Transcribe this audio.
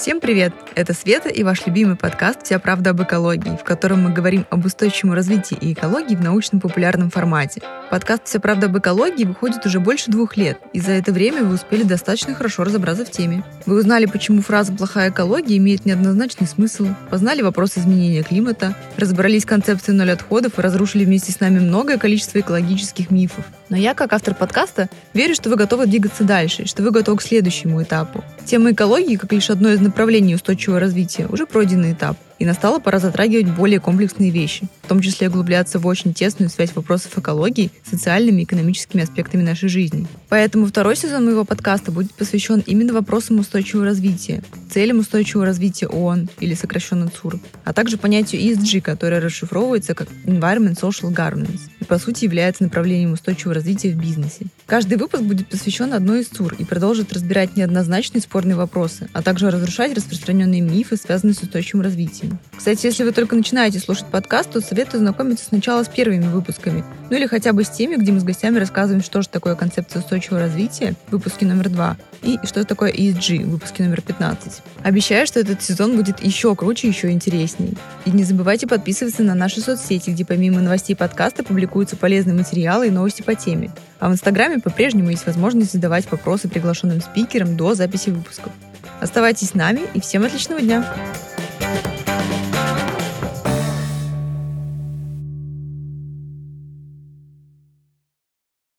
Всем привет! Это Света и ваш любимый подкаст «Вся правда об экологии», в котором мы говорим об устойчивом развитии и экологии в научно-популярном формате. Подкаст «Вся правда об экологии» выходит уже больше двух лет, и за это время вы успели достаточно хорошо разобраться в теме. Вы узнали, почему фраза «плохая экология» имеет неоднозначный смысл, познали вопрос изменения климата, разобрались в концепции ноль отходов и разрушили вместе с нами многое количество экологических мифов. Но я, как автор подкаста, верю, что вы готовы двигаться дальше, что вы готовы к следующему этапу. Тема экологии, как лишь одно из направлений устойчивого развития, уже пройденный этап и настала пора затрагивать более комплексные вещи, в том числе углубляться в очень тесную связь вопросов экологии социальными и экономическими аспектами нашей жизни. Поэтому второй сезон моего подкаста будет посвящен именно вопросам устойчивого развития, целям устойчивого развития ООН или сокращенно ЦУР, а также понятию ESG, которое расшифровывается как Environment Social Governance и по сути является направлением устойчивого развития в бизнесе. Каждый выпуск будет посвящен одной из ЦУР и продолжит разбирать неоднозначные спорные вопросы, а также разрушать распространенные мифы, связанные с устойчивым развитием. Кстати, если вы только начинаете слушать подкаст, то советую знакомиться сначала с первыми выпусками, ну или хотя бы с теми, где мы с гостями рассказываем, что же такое концепция устойчивого развития, выпуске номер два, и что такое ESG, выпуске номер 15. Обещаю, что этот сезон будет еще круче, еще интересней. И не забывайте подписываться на наши соцсети, где помимо новостей подкаста публикуются полезные материалы и новости по теме. А в Инстаграме по-прежнему есть возможность задавать вопросы приглашенным спикерам до записи выпусков. Оставайтесь с нами и всем отличного дня!